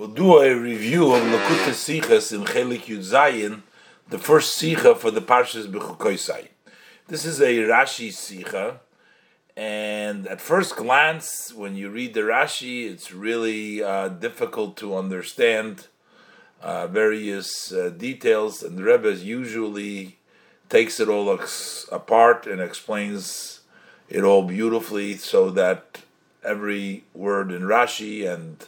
We'll do a review of Likkutei Sichas in Chelik Yud Zayin, the first Sicha for the Parshas B'chukoisai. This is a Rashi Sicha, and at first glance, when you read the Rashi, it's really uh, difficult to understand uh, various uh, details, and the Rebbe usually takes it all ex- apart and explains it all beautifully so that every word in Rashi and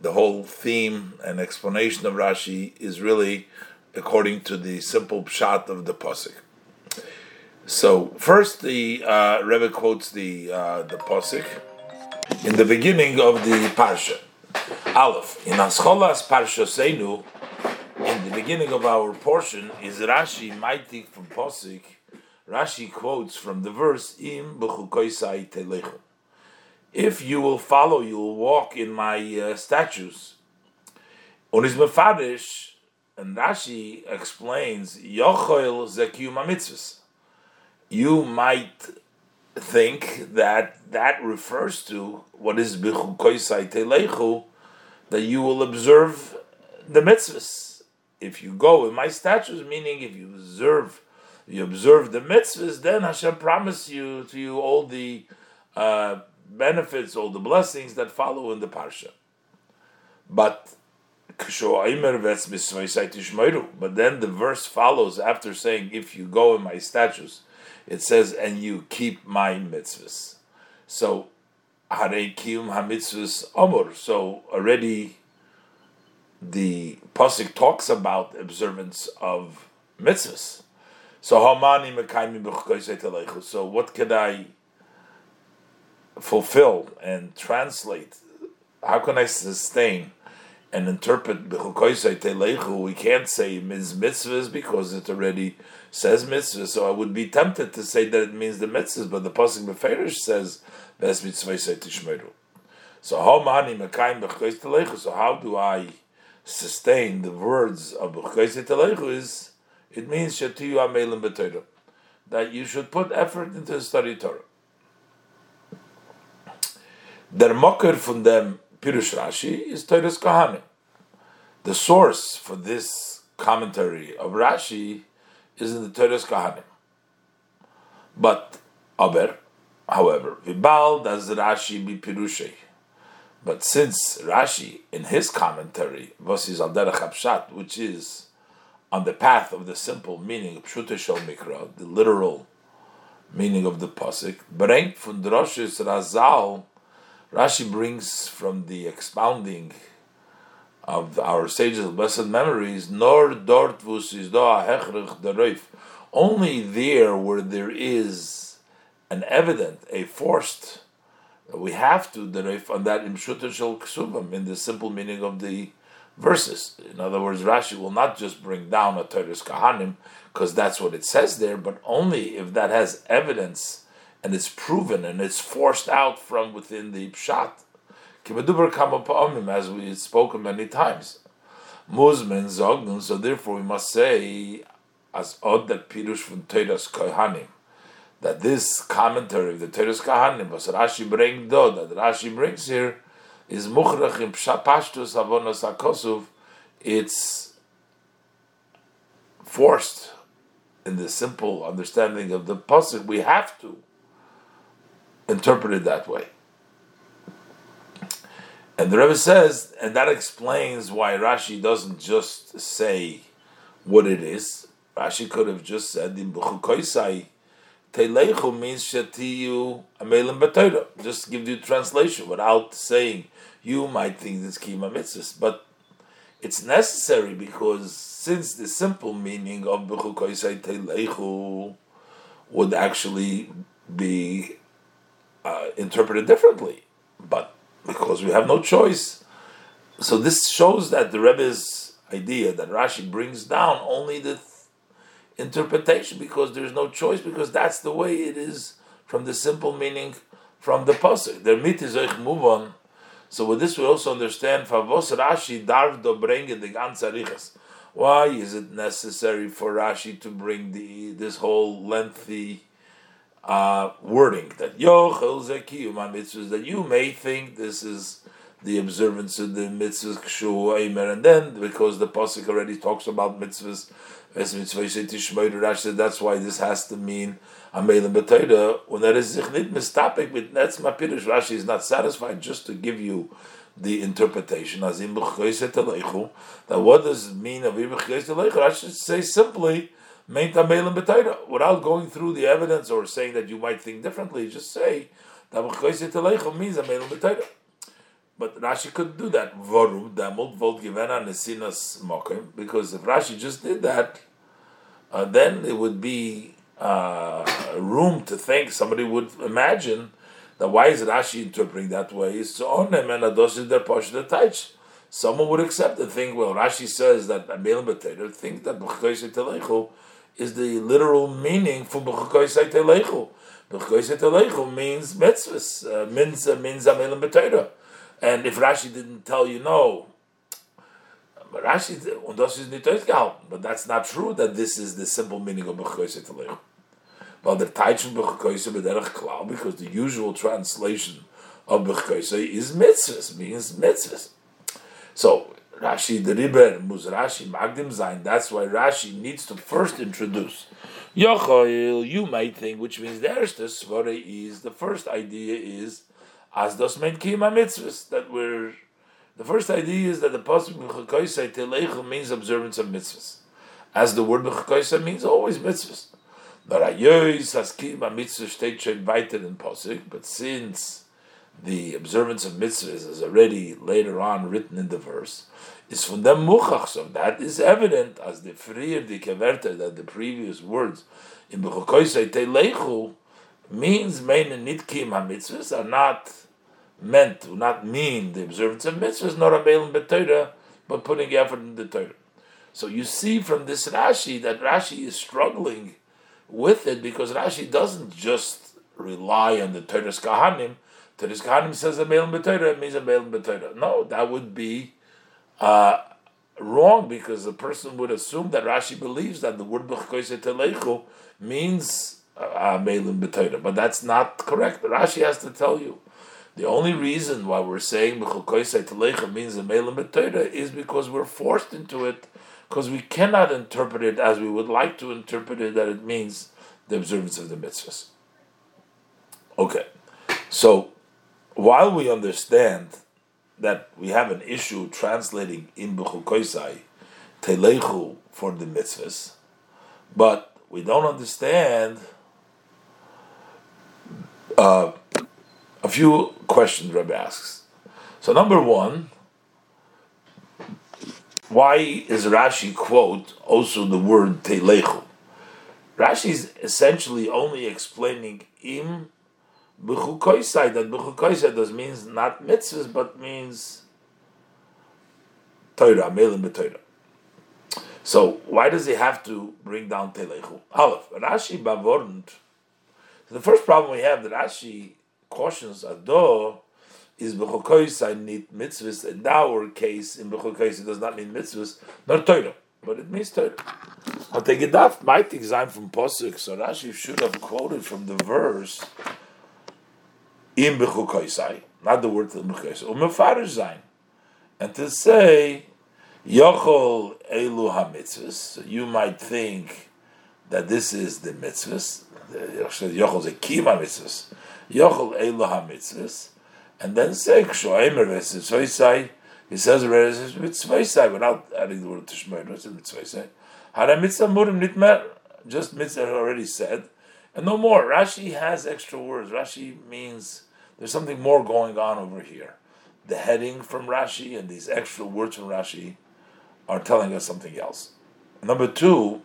the whole theme and explanation of Rashi is really according to the simple pshat of the pasuk. So first, the uh, Rebbe quotes the uh, the pasuk in the beginning of the parsha. Aleph in Ascholas Parsha Seinu, in the beginning of our portion is Rashi Maitik from pasuk. Rashi quotes from the verse Im b'chukoisai telechu if you will follow, you will walk in my uh, statutes. Unis mefadish, and Rashi explains, Yochel zekiyum mitzvahs. You might think that that refers to what is bichukoisai telechu, that you will observe the mitzvahs. If you go in my statutes, meaning if you observe, you observe the mitzvahs, then Hashem promised you to you all the uh, benefits, all the blessings that follow in the parsha. But but then the verse follows after saying, "If you go in my statutes," it says, "And you keep my mitzvahs." So, hamitzvahs. So already, the pasuk talks about observance of mitzvahs. So So what can I fulfill and translate? How can I sustain and interpret We can't say miz mitzvahs because it already says mitzvahs. So I would be tempted to say that it means the mitzvahs, but the pasuk beferish says ves tishmeru. So how mani mekayim So how do I sustain the words of b'choisei Is it means shetiyu amelim that you should put effort into the study Torah. Der Mocker von dem Pirush Rashi is Toiras Kohanim. The source for this commentary of Rashi is in the Toiras Kohanim. But, aber, however, Vibal does Rashi be Pirushei. But since Rashi, in his commentary, Vosis al Derech which is on the path of the simple meaning of Pshuteshel Mikra, the literal meaning of the pasuk, bringt von Droshes Razal Rashi brings from the expounding of our sages of blessed memories, nor dort vus is hechrich Only there where there is an evident, a forced, we have to dereif on that imshuta shel ksubim in the simple meaning of the verses. In other words, Rashi will not just bring down a Toras Kahanim because that's what it says there, but only if that has evidence and it's proven and it's forced out from within the pshat. As we spoken many times. Muzmen Zognun, so therefore we must say, as odd that Pirush from Teras Kohanim, that this commentary of the Teras Kohanim, was Rashi brings do, that Rashi brings here, is Muchrach in Pashtus Avonos HaKosuv, it's forced in the simple understanding of the pasuk. We have to interpreted that way. And the Rebbe says, and that explains why Rashi doesn't just say what it is. Rashi could have just said in B'chukoisai, Teilechu means shetiyu amelim b'toira. Just give you translation without saying you might think this kima mitzvahs, but it's necessary because since the simple meaning of b'chukoisai teilechu would actually be uh, interpreted differently, but because we have no choice. So this shows that the Rebbe's idea that Rashi brings down only the th- interpretation because there's no choice because that's the way it is from the simple meaning from the pasuk. The mit is move on. So with this we also understand Favos Rashi darv do bring the ganze Why is it necessary for Rashi to bring the this whole lengthy uh, wording that yochel zekiyum mitzvahs that you may think this is the observance of the mitzvahs kshu aimer, and then because the pasuk already talks about mitzvahs, as mitzvah that's why this has to mean amelim b'teira. When that is zichnit mistapik, but that's my pirush. Rashi is not satisfied just to give you the interpretation. That what does it mean of Rashi should say simply without going through the evidence or saying that you might think differently. Just say means but Rashi couldn't do that. Because if Rashi just did that, uh, then it would be uh, room to think. Somebody would imagine that why is Rashi interpreting that way? Is on him and adosis der the taich. Someone would accept and think, well, Rashi says that Amelim B'Teder, think that is the literal meaning for B'chakoyse Telechu. B'chakoyse Telechu means mitzvahs, uh, means, means Amelim B'Teder. And if Rashi didn't tell you no, but Rashi und das ist nicht. But that's not true that this is the simple meaning of Bechkoise Telech. Well, the Taichin Bechkoise bederach klar because the usual translation of Bechkoise is mitzvahs, means mitzvahs. So Rashi the Riber muss Rashi magdim sein. That's why Rashi needs to first introduce Yochel. You might think, which means there's the svara is the first idea is as dos mein kima mitzvahs that we're the first idea is that the pasuk b'chakoisai teleichel means observance of mitzvahs, as the word b'chakoisai means always mitzvahs. But ayois has kima mitzvah state weiter in pasuk, but since the observance of mitzvahs is already later on written in the verse, is from them muchach. So that is evident as the frier the keverte that the previous words in b'chakoisai teleichel means main and nitkim mitzvahs are not meant to not mean the observance of mitzvahs, nor a b'Torah, but putting effort in the Torah. So you see from this Rashi that Rashi is struggling with it because Rashi doesn't just rely on the Torah's Kahanim. Torah's Kahanim says a beilim b'Torah, means a beilim b'Torah. No, that would be uh, wrong because the person would assume that Rashi believes that the word b'chkoise means uh, but that's not correct. Rashi has to tell you. The only reason why we're saying Telecha means a Melam is because we're forced into it, because we cannot interpret it as we would like to interpret it, that it means the observance of the mitzvahs. Okay, so while we understand that we have an issue translating in B'chukoisai Telechu for the mitzvahs, but we don't understand uh, a few questions Rabbi asks. So number one, why is Rashi quote also the word telechu? Rashi is essentially only explaining im b'chukoisai that b'chukoisai does means not mitzvahs but means Torah, melim b'Torah. So why does he have to bring down telechu? Aleph, Rashi bavornt. The first problem we have that Rashi cautions Ado is I need mitzvahs. In our case, in Bechokois, it does not mean mitzvahs, nor Torah, but it means Torah. But the Gedaf might exam from Posuk, so Rashi should have quoted from the verse in Bechokoisai, not the word Bechokoisai, Umefarish Zain, and to say Yochol Elu HaMitzvahs, so you might think that this is the mitzvahs, Yochol is a Kima mitzvahs, Yochel Eila HaMitzvahs, and then say Kshoimer Vesitzvaisai, he says Mitzvaisai without adding the word Tishmoin, what's Mitzvaisai? Hara Mitzvah Murim Nitmer, just Mitzvah already said, and no more. Rashi has extra words. Rashi means there's something more going on over here. The heading from Rashi and these extra words from Rashi are telling us something else. Number two,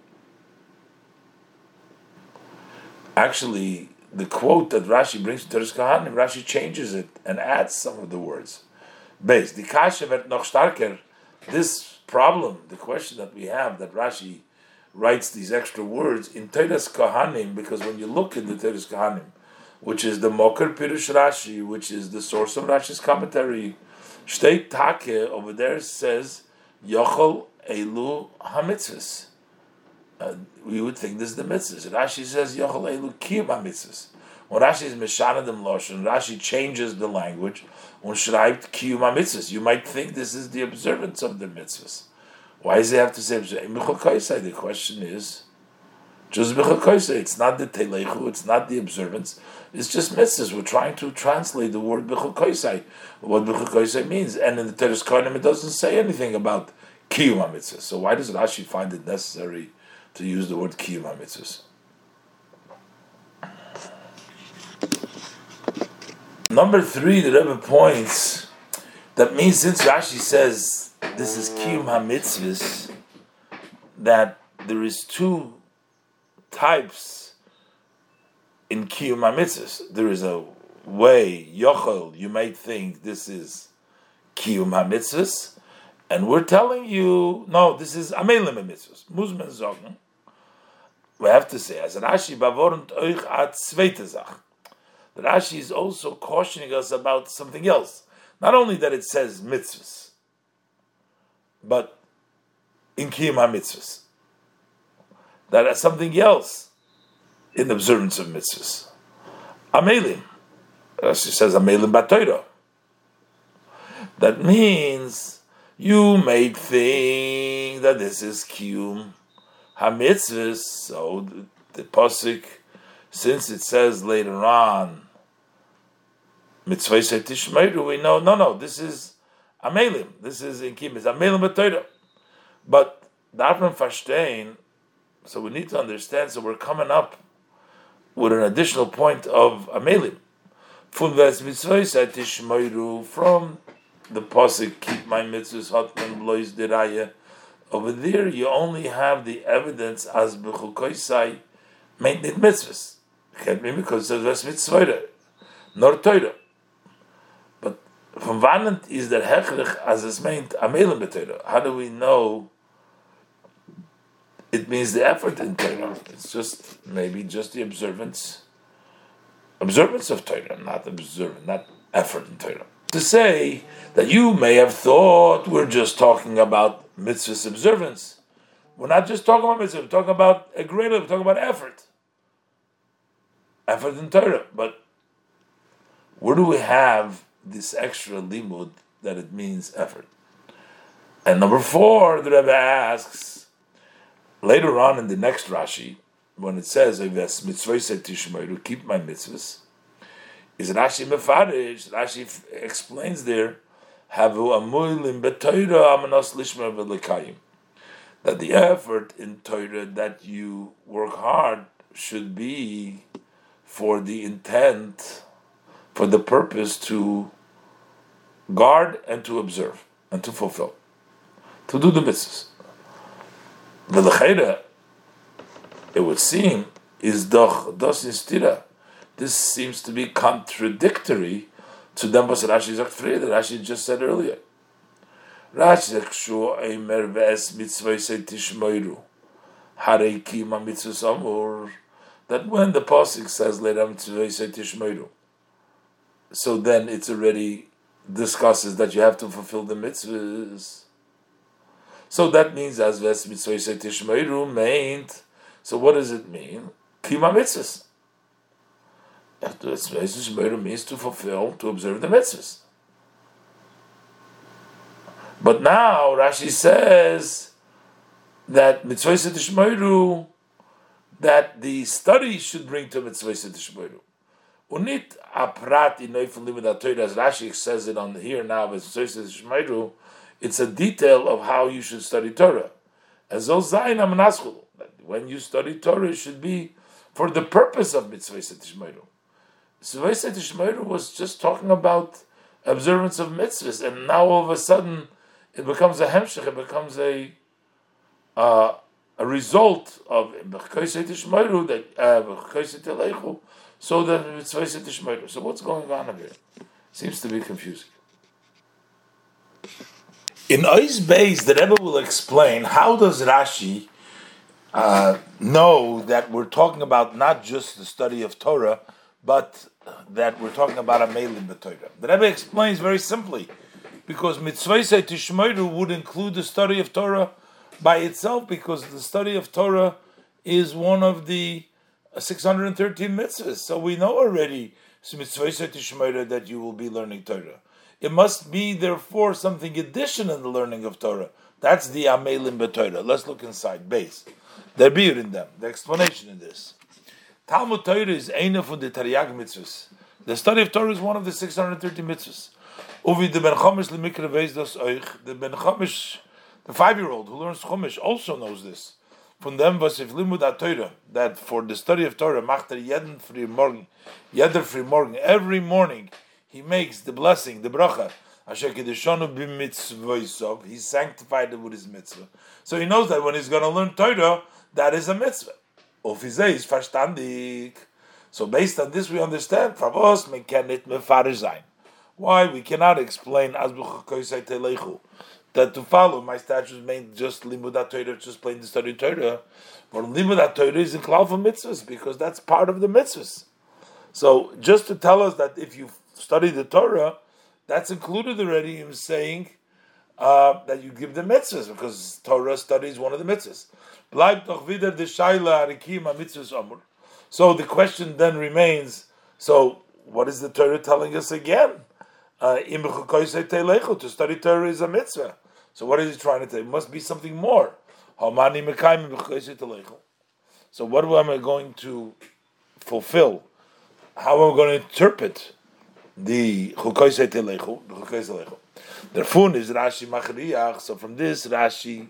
actually, the quote that Rashi brings to Teres Kahanim, Rashi changes it and adds some of the words. Base, the. This problem, the question that we have, that Rashi writes these extra words in Teres Kahanim, because when you look in the Teres Kahanim, which is the Mokar Pirush Rashi, which is the source of Rashi's commentary, Shtei Take over there says, Yochel Elu HaMitzvahs uh, we would think this is the mitzvahs. Rashi says Yochel Elu Kiyum mitzvahs. When Rashi is Meshanadim Loshen, Rashi changes the language. When schreibt Kiyum mitzvahs, you might think this is the observance of the mitzvahs. Why does he have to say The question is, it's not the telechu, it's not the observance, it's just mitzvahs. We're trying to translate the word b'chukoisai, what b'chukoisai means. And in the Teres Kohanim, it doesn't say anything about kiyum mitzvahs. So why does Rashi find it necessary to use the word kiyum mitzvahs? Number three, the Rebbe points that means since Rashi says this is kiyum hamitzvahs, that there is two types in kiyum hamitzvahs. There is a way yochel. You might think this is kiyum hamitzvahs, and we're telling you no. This is amelim hamitzvahs. Muzman zogen. We have to say as Rashi bavornt euch at zweite Rashi is also cautioning us about something else. Not only that it says mitzvahs, but in Kiyum HaMitzvahs. That is something else in the observance of mitzvahs. Amelim. Rashi says Amelim Batoira. That means you may think that this is Kiyum HaMitzvahs, so the, the since it says later on, Mitzvah Tishmeiru, we know, no, no, this is Amelim. This is in Kimis. Amelim B'Torah. But Darfman Fashtein, so we need to understand, so we're coming up with an additional point of Amelim. From the Pasik, keep my mitzvahs, hotman blois deraya. Over there, you only have the evidence as b'chukoisai maintained mitzvahs. Can't be because says mitzvah, nor Torah But from wann is der hechrich as is meint amelim betera? How do we know it means the effort in Torah? It's just maybe just the observance, observance of Torah, not observance, not effort in Torah. To say that you may have thought we're just talking about mitzvahs observance. We're not just talking about mitzvah, we're talking about a greater, we're talking about effort. Effort in Torah. But where do we have this extra limud that it means effort. And number four, the Rebbe asks later on in the next Rashi, when it says to keep my mitzvahs, is Rashi mefarish. Rashi explains there, that the effort in Torah that you work hard should be for the intent for the purpose to guard and to observe and to fulfill, to do the mitzvahs. The it would seem, is doch dos instira. This seems to be contradictory to them was Rashi sagt that Rashi just said earlier. Rashi sagt shu eimer ves mitzvah say tishmoiru. Harei kima mitzvah amur. That when the pasuk says let mitzvah say tishmoiru, so then it's already discusses that you have to fulfill the mitzvahs. So that means as ves mitzvah tishmeiru. So what does it mean? Kima mitzvahs. Means to fulfill, to observe the mitzvahs. But now Rashi says that mitzvah that the study should bring to mitzvah. Unit aprat in Neufel Torah, as Rashi says it on here now, as Shmeiru, it's a detail of how you should study Torah. As Zayin Amanaschul, when you study Torah, it should be for the purpose of Mitzvah Tishmeiru. Mitzvah Tishmeiru was just talking about observance of mitzvahs, and now all of a sudden it becomes a hemshech, it becomes a uh, a result of that uh, so that Tishmeru. So what's going on here? Seems to be confusing. In Ois Beis, the Rebbe will explain how does Rashi uh, know that we're talking about not just the study of Torah, but that we're talking about a Melim Torah. The Rebbe explains very simply, because Mitzvah Tishmeru would include the study of Torah by itself, because the study of Torah is one of the 613 mitzvahs. So we know already that you will be learning Torah. It must be, therefore, something additional in the learning of Torah. That's the Amelim B'Torah. Let's look inside. Base. They're beer in them. The explanation in this. Talmud Torah is Eina from the Tariag mitzvahs. The study of Torah is one of the 630 mitzvahs. Uvi the Ben Chomish lemikra veis das euch. The Ben Chomish, the five-year-old who learns Chomish, also knows this. From them was if limud Torah that for the study of Torah macht er früh morgen, jeder früh morgen, every morning he makes the blessing, the bracha. Asher kedeshonu b'mitzvoisov. He's sanctified with his mitzvah. So he knows that when he's going to learn Torah, that is a mitzvah. So based on this, we understand. Favos mekenit mefarish sein. Why we cannot explain as that to follow my statutes mean just limudat Torah, just plain the study Torah. But limudat Torah is in klal for mitzvahs because that's part of the mitzvahs. So just to tell us that if you study the Torah, that's included already in saying uh, that you give the mitzvahs because Torah study is one of the mitzvahs. So the question then remains: So what is the Torah telling us again? Uh, to study Torah is a mitzvah. So what is he trying to say? It must be something more. So what am I going to fulfill? How am I going to interpret the chukoisei telechu? The fun is Rashi machriach. So from this, Rashi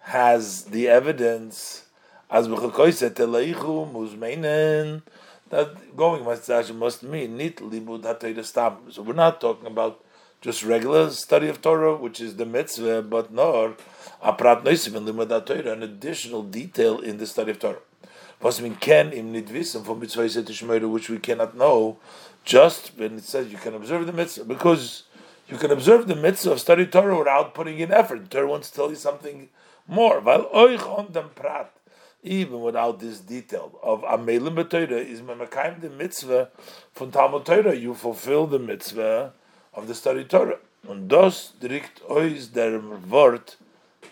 has the evidence as b'chukoisei telechu muzmeinen that going must mean nit libud limud stam. So we're not talking about just regular study of Torah, which is the mitzvah, but nor aprat noisim and limud an additional detail in the study of Torah. Pasmin ken im nidvisim for mitzvah which we cannot know, just when it says you can observe the mitzvah, because you can observe the mitzvah of study Torah without putting in effort. Torah wants to tell you something more. Prat, even without this detail of amelim b'Torah is memakaim the mitzvah from Talmud Torah. You fulfill the mitzvah of the study Torah. Und das drückt euch der Wort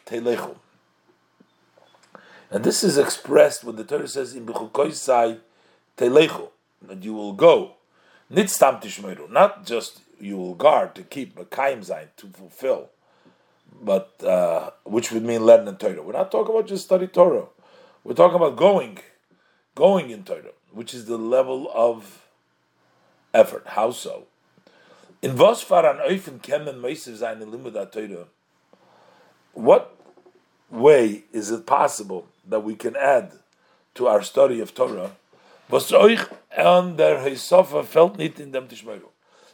Telechu. And this is expressed when the Torah says in Bechukoisai Telechu, that you will go. Nit stam tishmeru, not just you will guard to keep Mekayim Zayin, to fulfill, but uh, which would mean learning Torah. We're not talking about just study Torah. We're talking about going, going in Torah, which is the level of effort. How so? In was far an Eufen kennen Meister seine Limud Torah? What way is it possible that we can add to our study of Torah?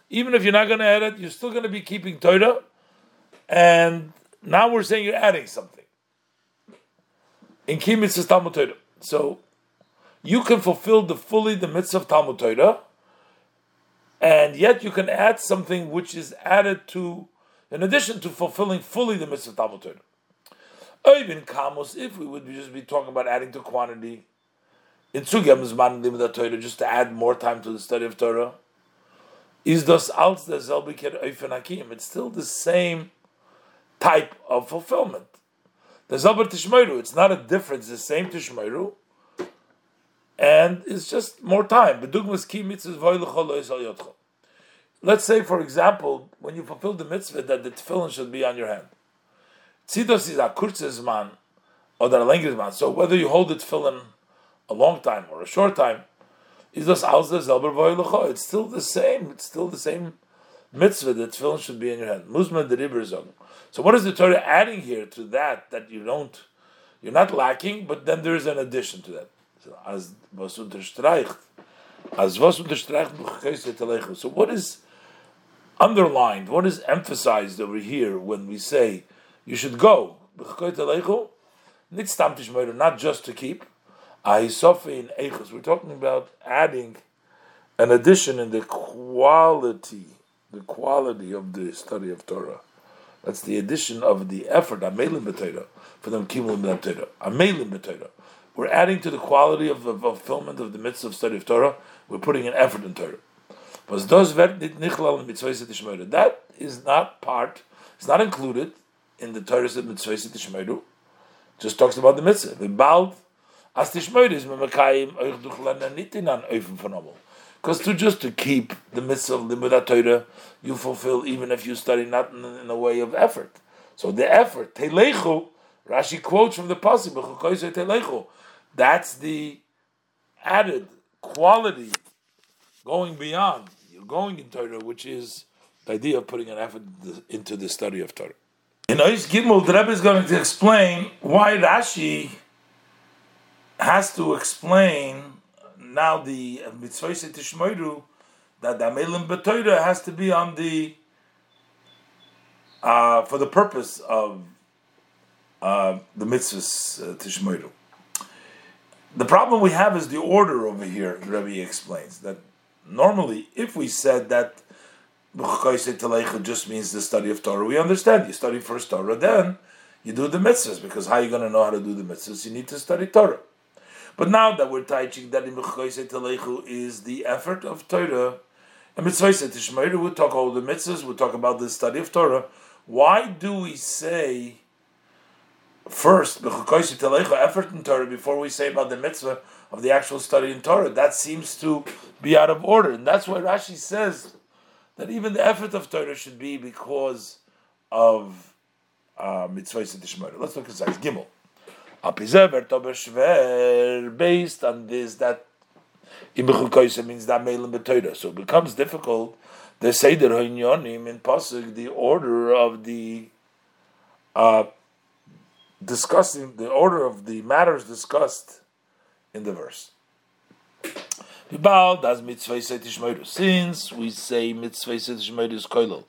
Even if you're not going to add it, you're still going to be keeping Torah. And now we're saying you're adding something. In Ki Mitzvah Talmud Torah. So you can fulfill the fully the mitzvah of Talmud Torah and yet you can add something which is added to, in addition to fulfilling fully the mitzvah of Talmud Torah. Even kamos, if we would just be talking about adding to quantity, in Sugam Zman Torah, just to add more time to the study of Torah, is das als der selbiker Hakim. It's still the same type of fulfillment. The Zelber Tishmeru, it's not a difference, the same Tishmeru, and it's just more time. Let's say, for example, when you fulfill the mitzvah that the tefillin should be on your hand. Tzidos is a kurzes man or lengres man. So whether you hold the tefillin a long time or a short time, It's still the same. It's still the same mitzvah that tefillin should be in your hand. Musma the So what is the Torah adding here to that that you don't, you're not lacking, but then there is an addition to that as was unterstreicht, as was unterstreicht So what is underlined? What is emphasized over here when we say you should go? Not just to keep. We're talking about adding an addition in the quality, the quality of the study of Torah. That's the addition of the effort, amelim b'Torah, for them kimulim b'Torah, amelim b'Torah. We're adding to the quality of the fulfillment of the mitzvah of study of Torah. We're putting an effort in Torah. That is not part, it's not included in the Torah of mitzvah Tishmeru. Just talks about the mitzvah. As tishmoid is memekayim euch duchlen nit in an öfen von. Because to just to keep the mitzvah of limud Torah, you fulfill even if you study not in, in a way of effort. So the effort, telechu, Rashi quotes from the pasuk. That's the added quality going beyond. You're going in Torah, which is the idea of putting an effort into the study of Torah. In Ois Gimel, the Rebbe is going to explain why Rashi has to explain now the mitzvah tishmoiru that the amelim betoira has to be on the uh, for the purpose of uh, the mitzvahs uh, tishmoiru. The problem we have is the order over here. Rabbi explains that normally, if we said that just means the study of Torah, we understand. You study first Torah, then you do the mitzvahs because how are you going to know how to do the mitzvahs? You need to study Torah. But now that we're teaching that is the effort of Torah, and Mitzvah Tishmeru, we'll talk all the mitzvahs, we'll talk about the study of Torah. Why do we say first effort in Torah before we say about the mitzvah of the actual study in Torah? That seems to be out of order, and that's why Rashi says that even the effort of Torah should be because of uh, mitzvah Tishmeru. Let's look at size Gimel based on this that means that Meilim B'Torah. So it becomes difficult. The Seder Hoinyonim in Pasuk, the order of the uh, discussing, the order of the matters discussed in the verse. Since we say mitzvah is koilel,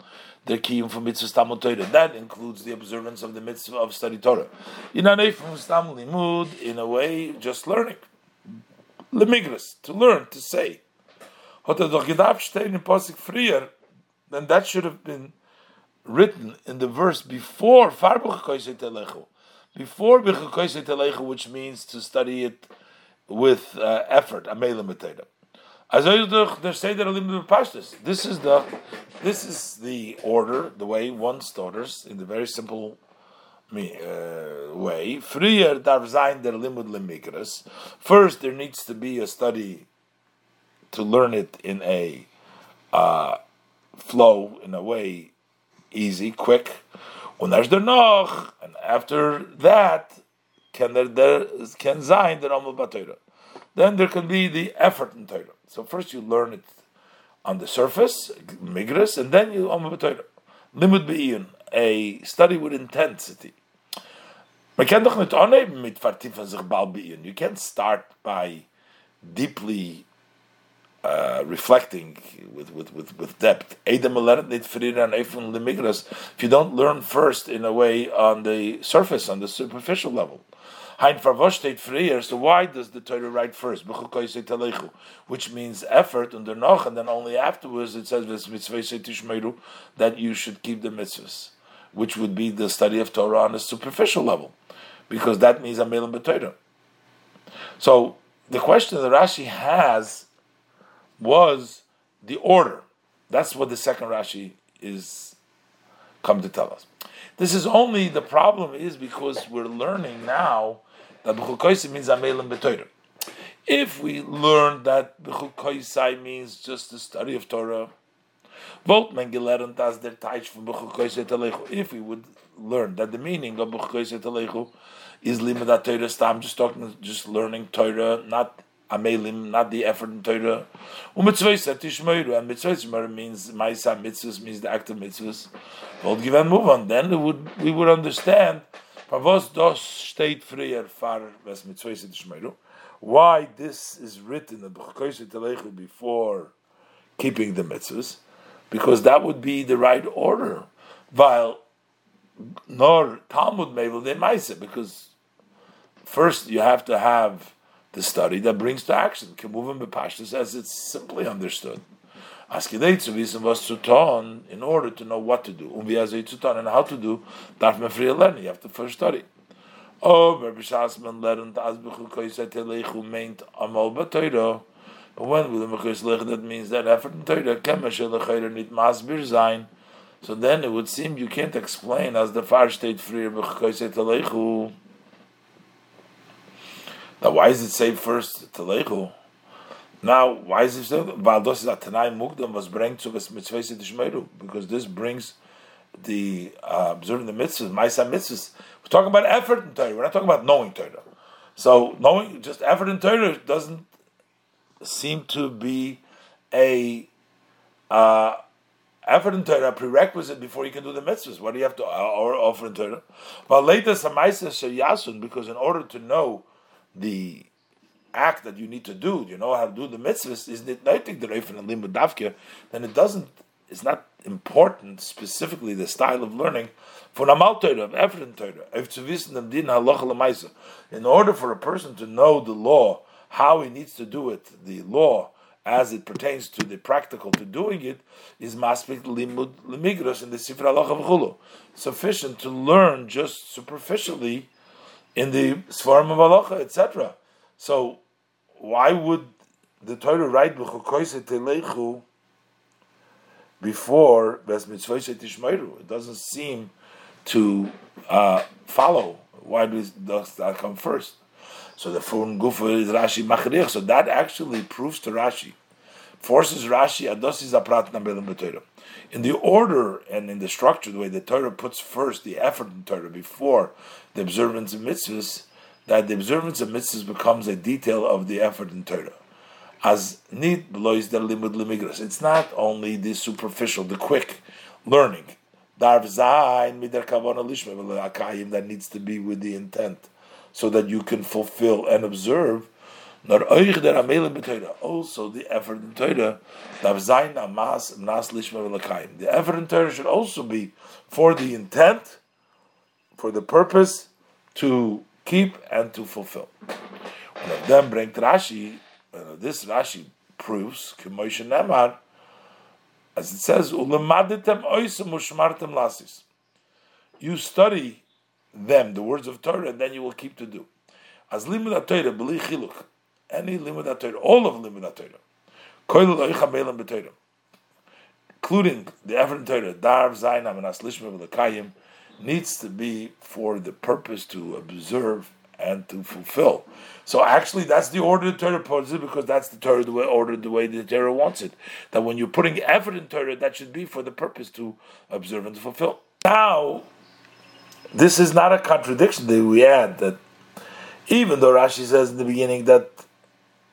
the kiyum for mitzvah stam Torah. That includes the observance of the mitzvah of study Torah. In a from stam limud, in a way, just learning. Lemigras, to learn, to say. Then that should have been written in the verse before before which means to study it with uh, effort. This is the this is the order, the way one stutters in the very simple uh, way. Frier der limud lemikras. First, there needs to be a study to learn it in a uh, flow, in a way easy, quick. And after that, can there, can sein der amul Then there can be the effort in Torah. So first you learn it on the surface, migras, and then you limud be'iyun, a study with intensity. You can't start by deeply uh, reflecting with, with, with, with depth. If you don't learn first in a way on the surface, on the superficial level. Hein verwurstet freer, so why does the Torah write first? Which means effort, and noch, and then only afterwards it says that you should keep the mitzvahs, which would be the study of Torah on a superficial level, because that means Amelim B'Torah. So the question that Rashi has was the order. That's what the second Rashi is come to tell us. This is only the problem is because we're learning now that b'chukoisai means amelim b'toira. If we learn that b'chukoisai means just the study of Torah, Volt men gelernt der Teich von B'chukoisai telechu. If we would learn that the meaning of B'chukoisai telechu is limud Torah stam, just talking, just learning Torah, not amelim, not the effort in Torah. Umitzvayis tishmoiru, and mitzvayis means ma'isa mitzvahs, means the act of mitzvahs. Volt given move on, then we would, we would understand Why this is written before keeping the mitzvahs? Because that would be the right order. While nor Talmud Mabel they might because first you have to have the study that brings to action. Kemuvim bepashtus as it's simply understood. Was zu tun, in order to know what to do. And how to do, darf man früher lernen. You have to first study. Oh, Rabbi Shasman lernt, as bechukoyse telechu meint amal batoiro. When will the mechus lech, that means that effort in Torah, kemashe lechayra nit masbir sein. So then it would seem you can't explain as the far state früher bechukoyse telechu. Now, why does it say first Telechu? Now, why is it so? Because this brings the uh, observing the mitzvahs, Maisa mitzvahs. We're talking about effort in Torah. We're not talking about knowing Torah. So knowing just effort in Torah doesn't seem to be a uh, effort in Torah prerequisite before you can do the mitzvahs. What do you have to uh, offer in Torah? But later, Samaisa because in order to know the act that you need to do, you know how to do the mitzvahs, is it not the Reifin and Limud Davkir, then it doesn't, it's not important specifically the style of learning for Amal Torah, of in order for a person to know the law, how he needs to do it, the law as it pertains to the practical to doing it, is maspik limud limigros in the Sifra Allah Sufficient to learn just superficially in the Svarim of Halacha, etc. So, why would the Torah write before Bes It doesn't seem to uh, follow. Why does that come first? So the Furun Gufa is Rashi Machrich. So that actually proves to Rashi, forces Rashi Adosi Zaprat Nabelim In the order and in the structure, the way the Torah puts first the effort in Torah before the observance of mitzvahs, that the observance of mitzvahs becomes a detail of the effort in Torah. As need belows the limud limigras. It's not only the superficial, the quick learning. Darv zayin lishma that needs to be with the intent, so that you can fulfill and observe. Also, the effort in Torah, the effort in Torah should also be for the intent, for the purpose to keep and to fulfill. One of them bring Rashi, this Rashi proves, as it says, You study them, the words of Torah, and then you will keep to do. As limud Torah, b'li chiluk, any limud Torah, all of limud Torah, koil loicha b'Torah, including the in Torah, darv zaynam and aslishma needs to be for the purpose to observe and to fulfill. So actually, that's the order the Torah puts it because that's the Torah the way ordered the way the Torah wants it. That when you're putting effort in Torah, that should be for the purpose to observe and to fulfill. Now, this is not a contradiction that we add that even though Rashi says in the beginning that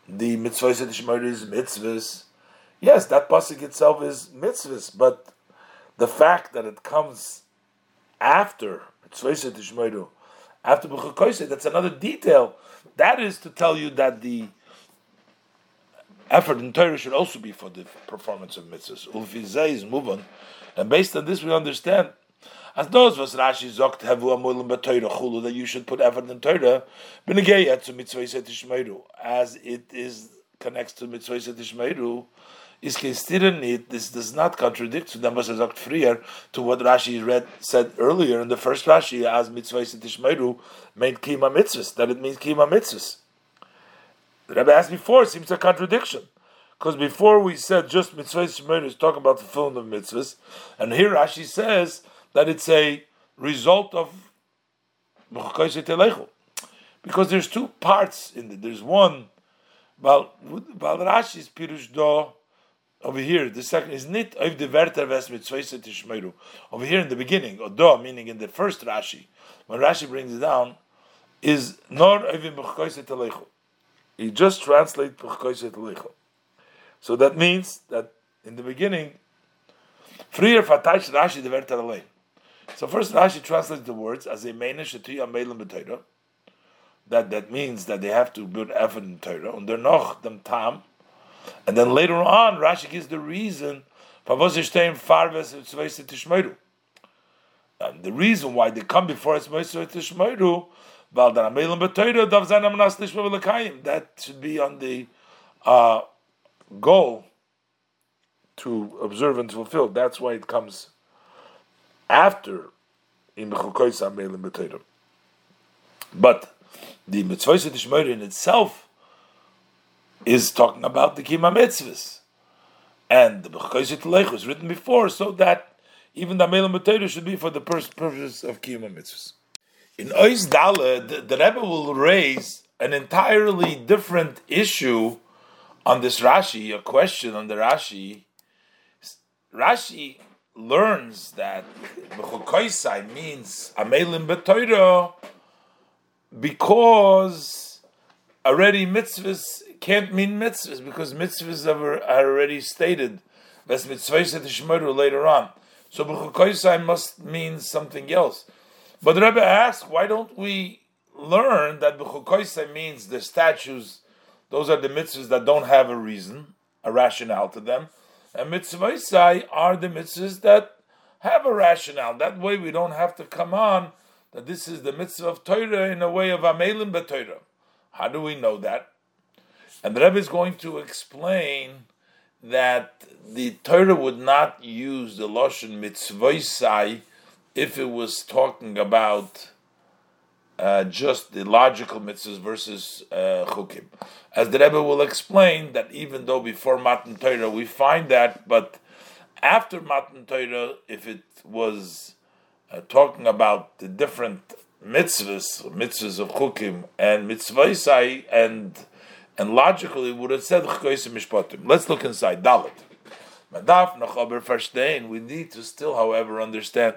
the mitzvah is mitzvahs, yes, that pasuk itself is mitzvahs, but the fact that it comes after after B'chukoise, that's another detail. That is to tell you that the effort in Torah should also be for the performance of mitzvahs. Ulfizay is moving, and based on this we understand. As those was Rashi zogt hevu amulim b'Torah chulu that you should put effort in Torah b'negeyat to mitzvah tishmeiru as it is connects to mitzvah tishmeiru is it this does not contradict to them was früher to what Rashi read said earlier in the first Rashi as mitzvah tishmeiru made kima mitzvahs that it means kima mitzvahs. The Rebbe asked before seems a contradiction because before we said just mitzvah tishmeiru is talking about the fulfillment of mitzvahs, and here Rashi says that it's a result of because there's two parts in it. There's one. Well, Rashi's pirush do over here, the second is nit of the verter ves tishmeru. Over here in the beginning, odo, meaning in the first Rashi, when Rashi brings it down, is nor ovim b'chkoise He just translates b'chkoise telechu. So that means that in the beginning, frier fataish Rashi the verter. So first Rashi translates the words as a meine shetuya meilim b'teira. That that means that they have to build effort in Torah. Und noch dem tam and then later on, Rashi gives the reason and the reason why they come before us that should be on the uh, goal to observe and fulfill. That's why it comes after But the mitzvah in itself is talking about the Kima Mitzvahs. And the Bechayzit was written before so that even the Amelim B'Teira should be for the purpose of Kima Mitzvahs. In Ois Dale, the, Rebbe will raise an entirely different issue on this Rashi, a question on the Rashi. Rashi learns that Bechukoisai means Amelim Betoiro because already mitzvahs can't mean mitzvahs because mitzvahs are, are already stated. That's mitzvahs later on. So Bechukoisai must mean something else. But the Rebbe asks, why don't we learn that Bechukoisai means the statues, those are the mitzvahs that don't have a reason, a rationale to them. And mitzvahs are the mitzvahs that have a rationale. That way we don't have to come on that this is the mitzvah of Torah in a way of Amelim B'Torah. How do we know that? And the Rebbe is going to explain that the Torah would not use the Lashon mitzvahsai if it was talking about uh, just the logical mitzvahs versus uh, chukim. As the Rebbe will explain, that even though before Matan Torah we find that, but after Matan Torah, if it was uh, talking about the different mitzvahs, mitzvahs of chukim and mitzvahsai, and and logically would have said mishpatim. Let's look inside Dalit. Madaf nachaber verstehen. We need to still, however, understand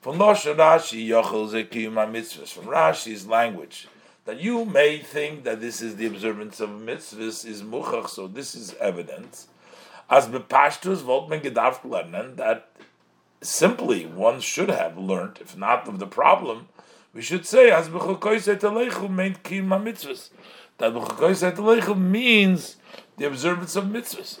from Rashi Yochel Zekiyum mitzvahs from Rashi's language that you may think that this is the observance of mitzvahs is muchach, so this is evidence. As bepashtus volt men gedarf that simply one should have learned, if not of the problem, we should say as meant kiyum mitzvahs. That means the observance of mitzvahs.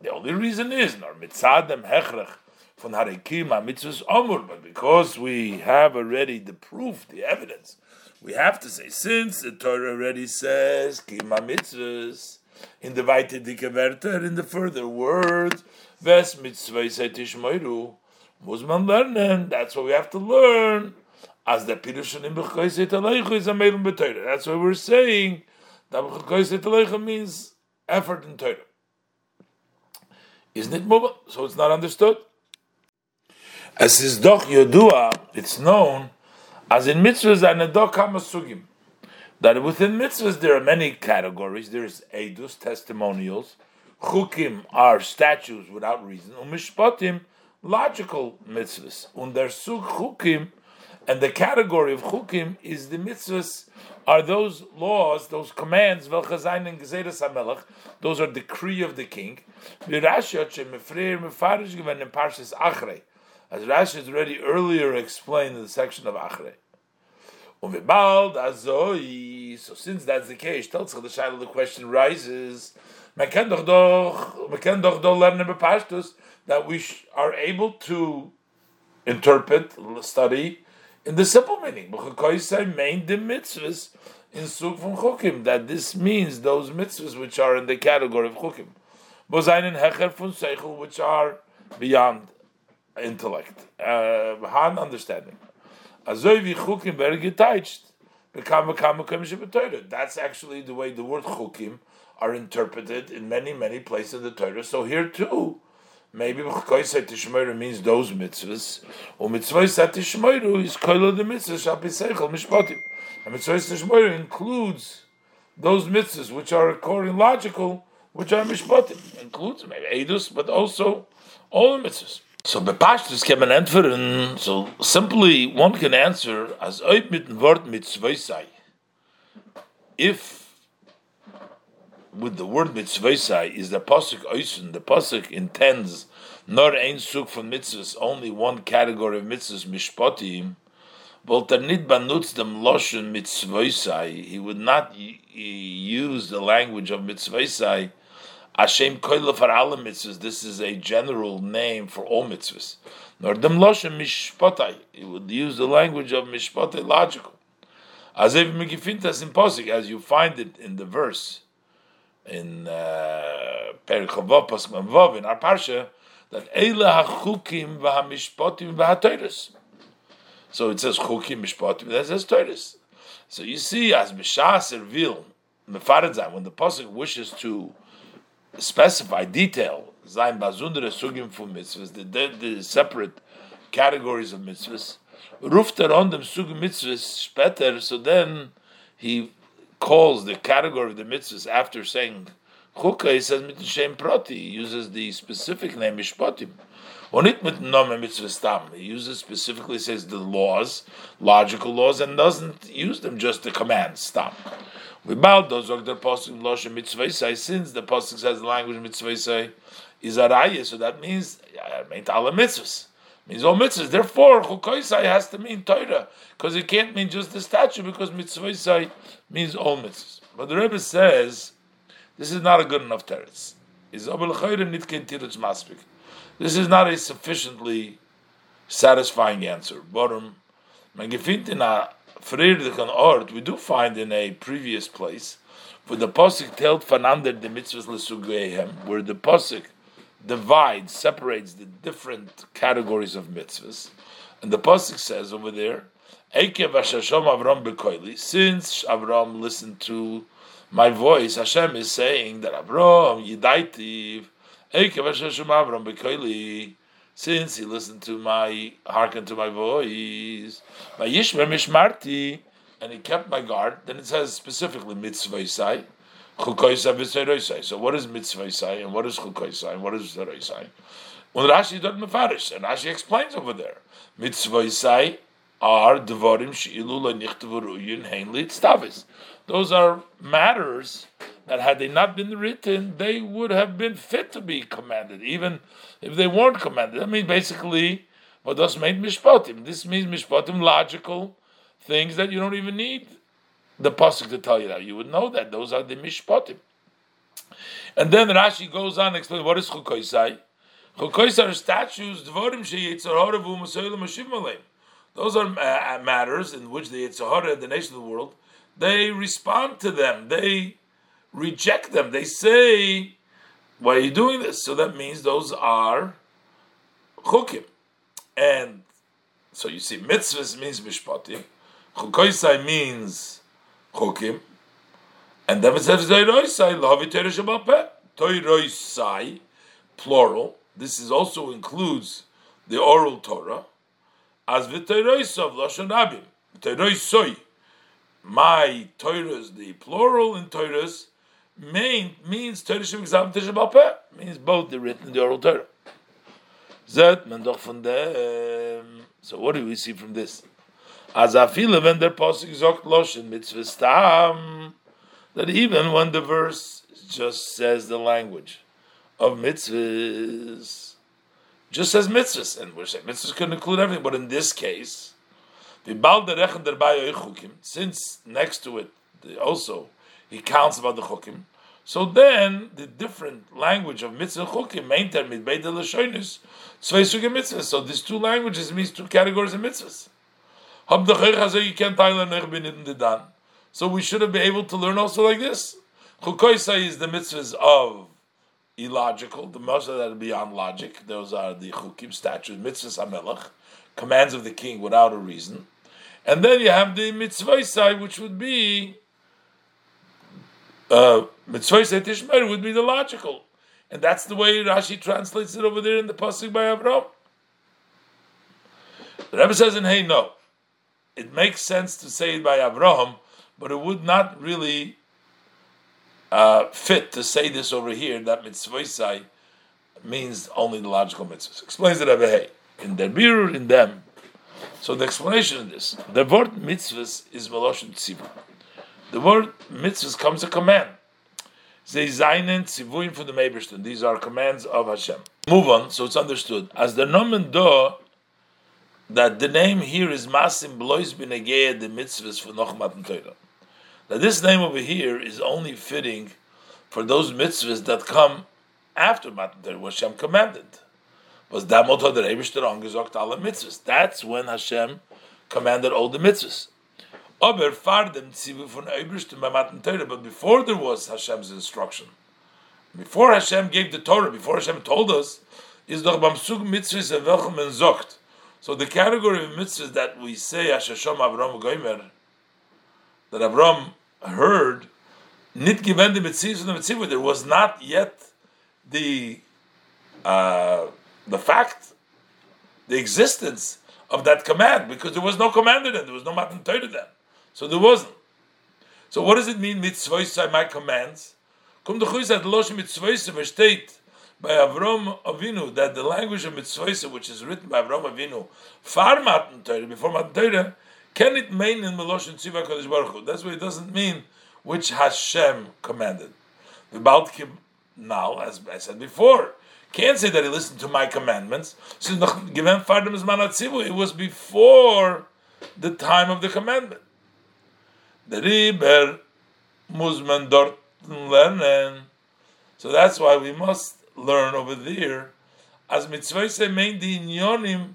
The only reason is nor mitzadem hechrech von Harikim mitzvahs Amur, but because we have already the proof, the evidence, we have to say, since the Torah already says Kima mitzvahs, in the Weite Dike in the further words, Ves mitzvah tishmoiru, muss man lernen, that's what we have to learn, as the Pirushon in Aleichu is a Melum B'Torah. That's why we're saying means effort in Torah. Isn't it mubah? So it's not understood. As is doch Yodua, it's known as in mitzvahs and sugim. That within mitzvahs there are many categories. There's edus, testimonials. Chukim are statues without reason. Umishpatim, logical mitzvahs. Und der sug chukim, and the category of chukim is the mitzvahs are those laws, those commands, those are decree of the king. as Rashi has already earlier explained in the section of Achrei. So since that's the case, tells the Shaila, the question rises, that we are able to interpret, study in the simple meaning. main the mitzvahs in Suk from Chukim, that this means those mitzvahs which are in the category of Chukim. Bozainen hecher fun seichel, which are beyond intellect, uh, han understanding. Azoy chukim ber geteicht. That's actually the way the word chukim are interpreted in many, many places in the Torah. So here too, maybe Chkoisei Tishmoiru means those mitzvahs, or mitzvahs Tishmoiru is koilo the mitzvahs shall be seichel mishpatim. And mitzvahs Tishmoiru includes those mitzvahs which are according logical, which are mishpatim, includes maybe edus, but also all the mitzvahs. So bepashtus can man antworten, so simply one can answer as oib mit Wort mitzvosai. If with the word mitzvosai is the pasuk oisen, the pasuk intends nor ein suk von mitzvahs, only one category of mitzvahs mishpatim, wollte er nicht benutzt dem loschen mitzvosai, he would not use the language of mitzvosai Hashem koile for alle mitzvahs. This is a general name for all mitzvahs. Nor dem loshem mishpatai. He would use the language of mishpatai, logical. As if megifintas in posik, as you find it in the verse in uh, Perik Chavav Pasuk in our parsha that Eila hachukim v'hamishpatim v'hatoiris. So it says chukim mishpatim. That says toiris. So you see, as b'shas ervil mefaredzai, when the pasuk wishes to specify detail zayin bazundere sugim for mitzvahs, the, separate categories of mitzvahs. Rufter on them sugim mitzvahs better, so then he calls the category of the mitzvahs after saying chukah, he says mitzvah proti. He uses the specific name mishpatim. Onit mit nome mitzvah stam. He uses specifically says the laws, logical laws, and doesn't use them just the command stam. We bow those the pasuk loshe mitzvah since the pasuk says the language mitzvah is araya, so that means I mean all the mitzvahs means all mitzvahs. Therefore, chukoisai has to mean Torah because it can't mean just the statue because mitzvahsai means all mitzvahs. But the Rebbe says this is not a good enough teretz. This is not a sufficiently satisfying answer. Bottom, we do find in a previous place where the posik told fanander the mitzvahs where the posik divides, separates the different categories of mitzvahs. And the pasuk says over there, Ekev Avram since Avram listened to my voice, Hashem is saying that Avram Yidaitiv, Ekev Hashashom Avram since he listened to my, hearkened to my voice, by Yishmer Mishmarti, and he kept my guard, then it says specifically mitzvah so what is mitzvah and what is chukoisai and what is v'seroisai? When Rashi does mefarish, and Rashi explains over there, mitzvah are devarim she'ilu lenichtavu ruyin hein litztavis. Those are matters that had they not been written, they would have been fit to be commanded, even if they weren't commanded. I mean, basically, what does mean mishpatim? This means mishpatim, logical things that you don't even need the pasuk to tell you that. You would know that those are the mishpatim. And then Rashi goes on and explains what is chukoisai. Chukoisai are statues dvorim sheyitzarhara v'umasoyim mashiv malem. Those are uh, matters in which the Yetzer Hara, the nation of the world, they respond to them. They reject them. They say, "Why are you doing this?" So that means those are chukim, and so you see, mitzvahs means mishpatim. Chukoisai means chukim, and then it says Toiroisai, Lavi Torah Shabbat Toiroisai, plural. This is also includes the oral Torah, as v'Toiroisav Lashon Abim, Toiroisoi. My Torahs, the plural in Torahs, main means Torah Shabbat Shabbat means both the written and the oral Torah. Zet men doch von. So what do we see from this? As a feel when the posuk zokt loshen mitzvah that even when the verse just says the language of mitzvahs, just says mitzvahs, and we're saying mitzvahs could include everything, but in this case, since next to it also he counts about the chukim. So then the different language of mitzvah chukim maintain mit beide lashonis mitzvahs. So these two languages means two categories of mitzvahs. So we should have been able to learn also like this. Chukoisai is the mitzvahs of illogical, the of that are beyond logic. Those are the chukim, statutes, mitzvahs amelach, commands of the king without a reason. And then you have the mitzvah which would be uh, mitzvah tishmer would be the logical, and that's the way Rashi translates it over there in the pasuk by Avram. The Rebbe says in Hey, no it makes sense to say it by Abraham, but it would not really uh, fit to say this over here that mitzvah means only the logical mitzvahs. Explains it Rebbe Hey. In their birur, in them. So the explanation of this, the word mitzvahs is Meloshin Tzivu. The word mitzvahs comes a command. They the. These are commands of Hashem. Move on, so it's understood. As the nomen do that the name here is Masim Blois Binegea the mitzvahs for Noch Matan Torah. Now this name over here is only fitting for those mitzvahs that come after Matan Torah, Hashem commanded. Was Damot der Eibishter angesagt mitzvahs. That's when Hashem commanded all the mitzvahs. Aber far dem von Eibishter Matan Torah, but before there was Hashem's instruction, before Hashem gave the Torah, before Hashem told us, is doch mitzvahs welchem man so the category of mitzvahs that we say Ashashom Avram Goimer, that Avram heard, nit given the mitzvahs the mitzvah, there was not yet the uh, the fact, the existence of that command, because there was no command in it, there was no matan Torah then. So there wasn't. So what does it mean, mitzvah my commands? Kum de chuis at losh mitzvah versteht by Avram Avinu that the language of mitzvah, which is written by Avram Avinu, far matan Torah, before matan Torah, can it mean in Melosh and Tziva Kodesh Baruch Hu? That's why it doesn't mean, which Hashem commanded. The Baltkim now, as I said before, can't say that he listened to my commandments. Given it was before the time of the commandment. The Riber Muzman dort lernen. So that's why we must learn over there. As mitzvah main di inyonim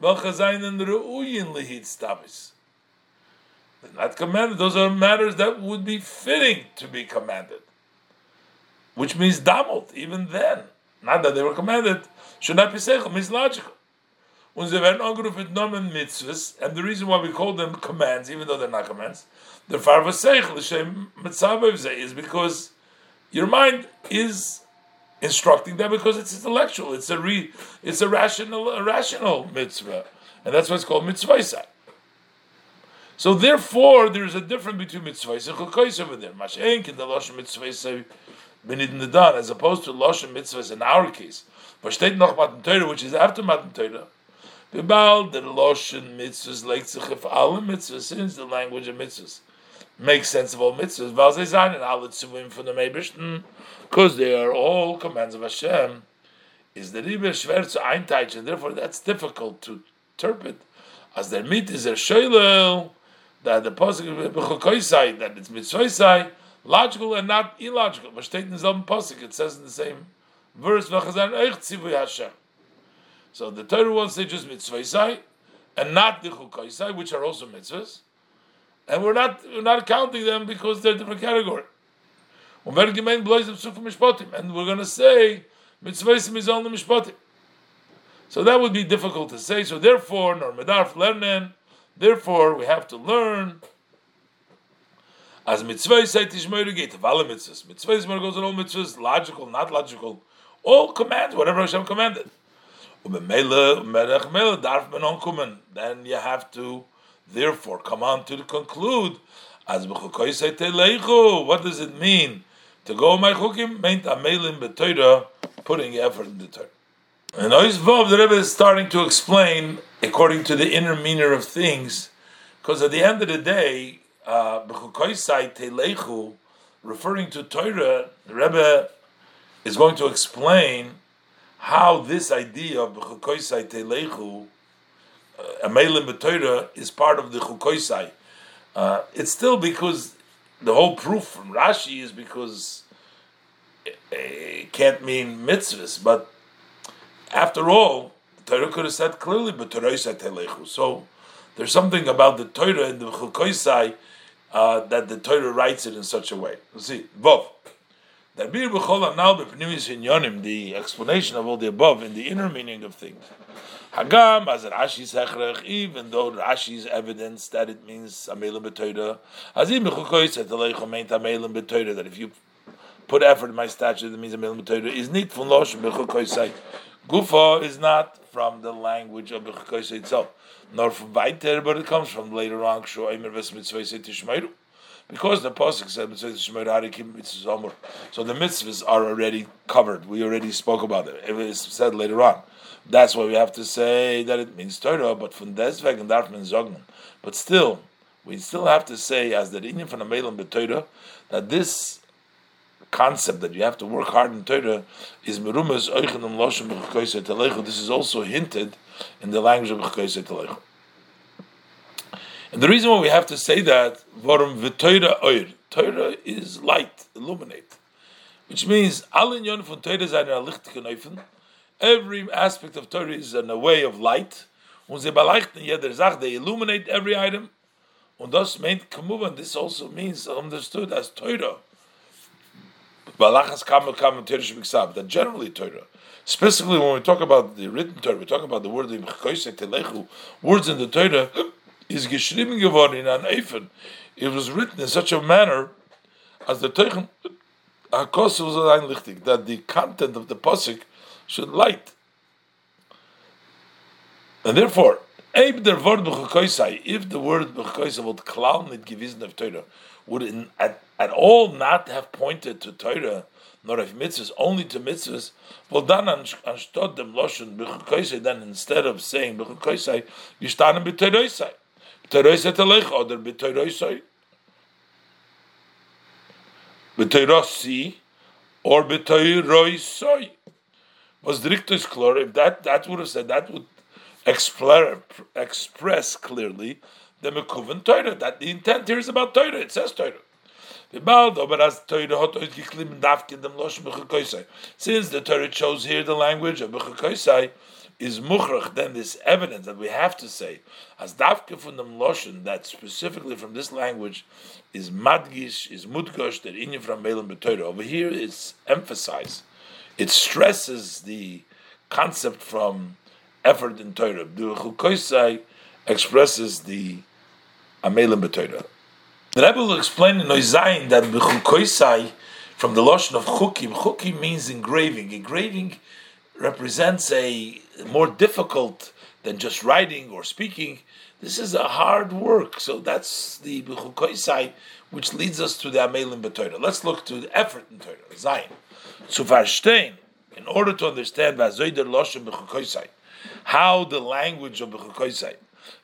velchazayin reuyin lehit stabis. They're not commanded. Those are matters that would be fitting to be commanded. Which means damot, even then. Not that they were commanded. Should not be seichel, means logical. Und sie werden angerufen Nomen Mitzvahs, and the reason why we call them commands, even though they're not commands, they're farva seichel, l'shem mitzvah is because your mind is instructing them because it's intellectual. It's a re, it's a rational, a rational mitzvah, and that's why it's called mitzvah. So therefore, there is a difference between mitzvah and chukais over there. Mashenk in the lashon mitzvah benidin the dan, as opposed to lashon mitzvahs in our case. State noch matan Torah, which is after matan Torah. Bibal the lashon mitzvahs like tzachif alle mitzvahs since the language of mitzvahs make sense of all mitzvahs. Von dem Ebersten, because they are all commands of Hashem, is the Ribe schwer zu einteichen, therefore that's difficult to interpret. As der mit is er Sheilel, that the Pasuk Bechokoisai, that it's Mitzvoisai, logical and not illogical. But state in the same Pasuk, it says in the same verse, V'chazan Eich Tzivui Hashem. So the Torah wants to say just Mitzvoisai, and not the Chukoisai, which are also mitzvahs and we're not we're not counting them because they're a different category. And we're going to say mitzvahs is only mishpatim. So that would be difficult to say. So therefore, nor medarf lernen. Therefore, we have to learn. As mitzvah say tishmeru gate of all mitzvahs. Mitzvah is goes on all mitzvahs, logical, not logical, all commands, whatever Hashem commanded. Then you have to Therefore, come on to conclude, as what does it mean to go my chukim? Meint amelim betoira, putting effort in the Torah. And Oizvov, the Rebbe is starting to explain according to the inner meaning of things, because at the end of the day, uh, referring to Torah, the Rebbe is going to explain how this idea of B'chukoisai Telechu Amelim B'Torah is part of the Chukoisai. Uh, it's still because the whole proof from Rashi is because it can't mean mitzvahs, but after all, the Torah could have said clearly, but Torah. So there's something about the Torah and the Chukoisai uh, that the Torah writes it in such a way. See, Vov. The explanation of all the above in the inner meaning of things. Hagam as Rashi sechrech, even though Rashi's evidence that it means amelim betoida, azim mechukois et aleichom meint amelim betoida that if you put effort in my statue, that means amelim betoida is nit from losh mechukoisai. Gufa is not from the language of mechukoisai itself, nor from weiter, but it comes from later on. Shoimer ves mitzvah tishmeiru. Because the pasuk said So the mitzvahs are already covered. We already spoke about it. It is said later on. That's why we have to say that it means Torah, but from deswegen darf man sagen. But still, we still have to say, as the Indian from the Melon Torah, that this concept that you have to work hard in Torah is merumas oichenim telechu. This is also hinted in the language of b'chukoyse telechu. And the reason why we have to say that, vorum v'toira oir, Torah is light, illuminate, which means all in yon von Torah seine lichtigen Eufen, Every aspect of Torah is in a way of light. Und sie beleuchten jeder Sache, they illuminate every item. Und das meint Kamuvan, this also means understood as Torah. Balachas Kamel Kamel Teresh Biksav, that generally Torah. Specifically when we talk about the written Torah, we talk about the word Telechu, words in the Torah, is geschrieben geworden in an Eifen. It was written in such a manner as the Teuchen HaKos was einlichtig, that the content of the Pasuk should light. And therefore, if the word b'chukoisai would klau nit gewissen of Torah, would in, at, at all not have pointed to Torah, nor of mitzvahs, only to mitzvahs, well dann anstatt dem Loschen b'chukoisai, then instead of saying b'chukoisai, start b'teroisai. B'teroisai telech, or b'teroisai, b'terosi, or b'teroisai. Was driktos klor, if that, that would have said, that would express clearly the Mekuvan Torah, that the intent here is about Torah, it says Torah. Since the Torah chose here the language of Bechukoisai, is muchrach, then this evidence that we have to say, as davke from the Loshen, that specifically from this language is madgish, is mudgosh, that inyan from Balaam B'Torah. Over here it's emphasized. It stresses the concept from effort in Torah. The Chukoisai expresses the Amelim b'Torah. The Rebbe will explain in Noizayin that B'Chukoisai, from the Lashon of Chukim, Chukim means engraving. Engraving represents a more difficult than just writing or speaking. This is a hard work. So that's the B'Chukoisai, which leads us to the Amelim b'Torah. Let's look to the effort in Torah, Zayin. Zu verstehen, in order to understand Vazoider Lashon B'Chukoisai, how the language of Bechukoisai,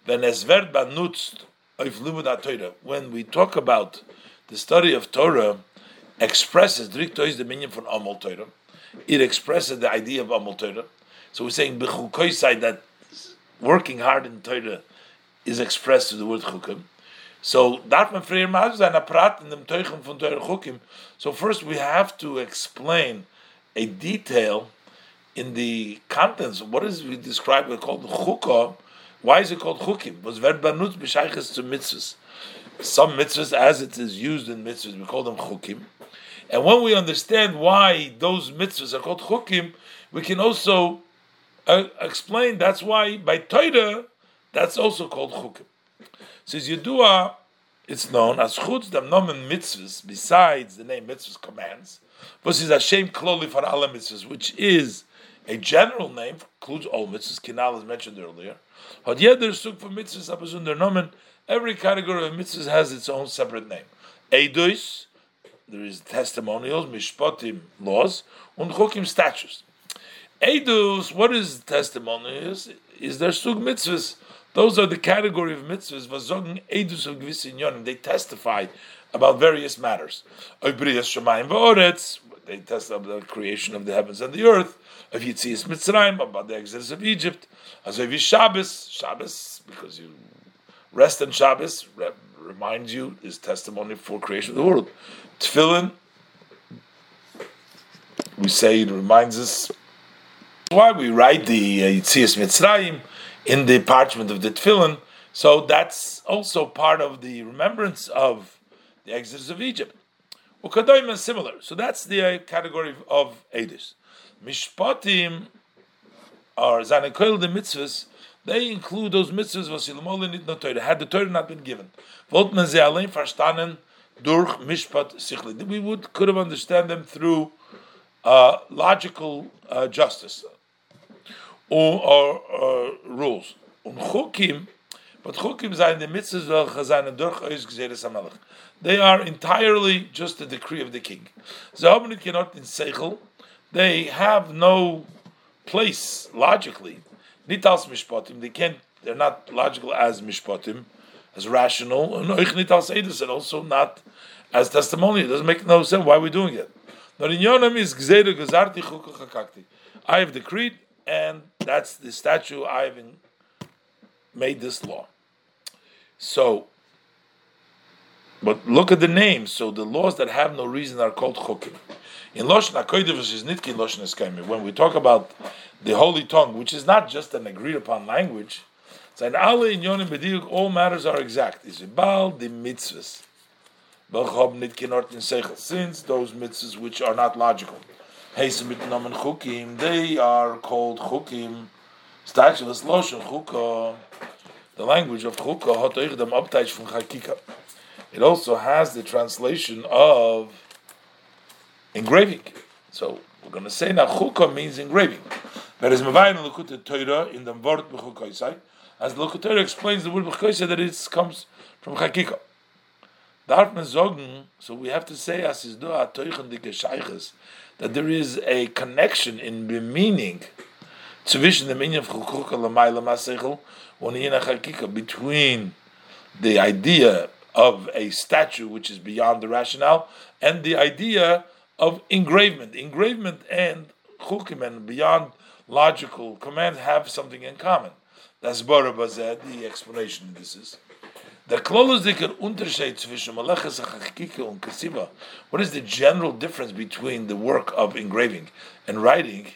when es wird benutzt auf Limud Torah, when we talk about the study of Torah, expresses, Drikto is the meaning from Amal Torah, it expresses the idea of Amal Torah. So we're saying Bechukoisai, that working hard in Torah is expressed through the word Chukim. So darf man sein Apparat in Chukim. So first we have to explain a detail in the contents, what is we describe we called chukah? Why is it called chukim? Was ver banut b'shayches to mitzvahs. Some mitzvahs, as it is used in mitzvahs, we call them chukim. And when we understand why those mitzvahs are called chukim, we can also uh, explain that's why by Torah, that's also called chukim. Says Yedua, it's known as chutz dam nomen mitzvahs, besides the name mitzvahs commands, is Hashem kloli for alle mitzvahs, which is a general name includes all mitzvahs. Kinal is mentioned earlier. Had jeder suk for mitzvahs abazunder nomen. Every category of mitzvahs has its own separate name. Eidos, there is testimonials, mishpatim, laws, and chokim, statutes. Eidos, what is testimonials? Is there suk mitzvahs? Those are the category of mitzvahs. Vazogen edus of gvisinyonim. They testify about various matters. They testify about the creation of the heavens and the earth of Yitzias Mitzrayim, about the exodus of Egypt, of Shabbos, Shabbos, because you rest on Shabbos, re- reminds you is testimony for creation of the world. Tefillin, we say it reminds us why we write the uh, Yitzias Mitzrayim in the parchment of the Tefillin. So that's also part of the remembrance of the exodus of Egypt. Ukadoim is similar. So that's the uh, category of Edis. Mishpatim are Zanekoil the mitzvahs, they include those mitzvahs was ilmolin nit Torah. Had the Torah not been given, wollt man sie allein verstanden durch Mishpat. We would could have understand them through uh, logical uh, justice or, or uh, rules. Und chukim, but chukim seien the mitzvahs seien durch eus geseres amelech. They are entirely just the decree of the king. Nicht genot in Seichel, they have no place logically. Nitals mishpatim, they can't. They're not logical as mishpatim, as rational. And also not as testimony. It doesn't make no sense. Why are we doing it? But in Yonam is I have decreed, and that's the statue I have made this law. So, but look at the names. So the laws that have no reason are called chukim. In Lashon HaKodesh is Nitki Lashon Eskayim. When we talk about the holy tongue, which is not just an agreed upon language, in alle in Yonim Bediuk, all matters are exact. Is Baal the mitzvahs. Since those mitzvahs which are not logical, chukim, they are called chukim. Statueless loshon chukah. The language of chukah von chakika. It also has the translation of engraving. So we're going to say now means engraving. There is mevayin Likkutei Torah in the word bechukaisai. as the Lokutor explains the word b'choisa that it comes from chakika. So we have to say as is do a that there is a connection in the meaning Lamayla Masechel und Yina Chakika between the idea of a statue which is beyond the rationale and the idea of engravement. Engravement and chukim and beyond logical command have something in common. That's Barabba said, the explanation this is. The klolosdiker Unterschied zwischen Maleches Chakika and Kasiva. What is the general difference between the work of engraving and writing?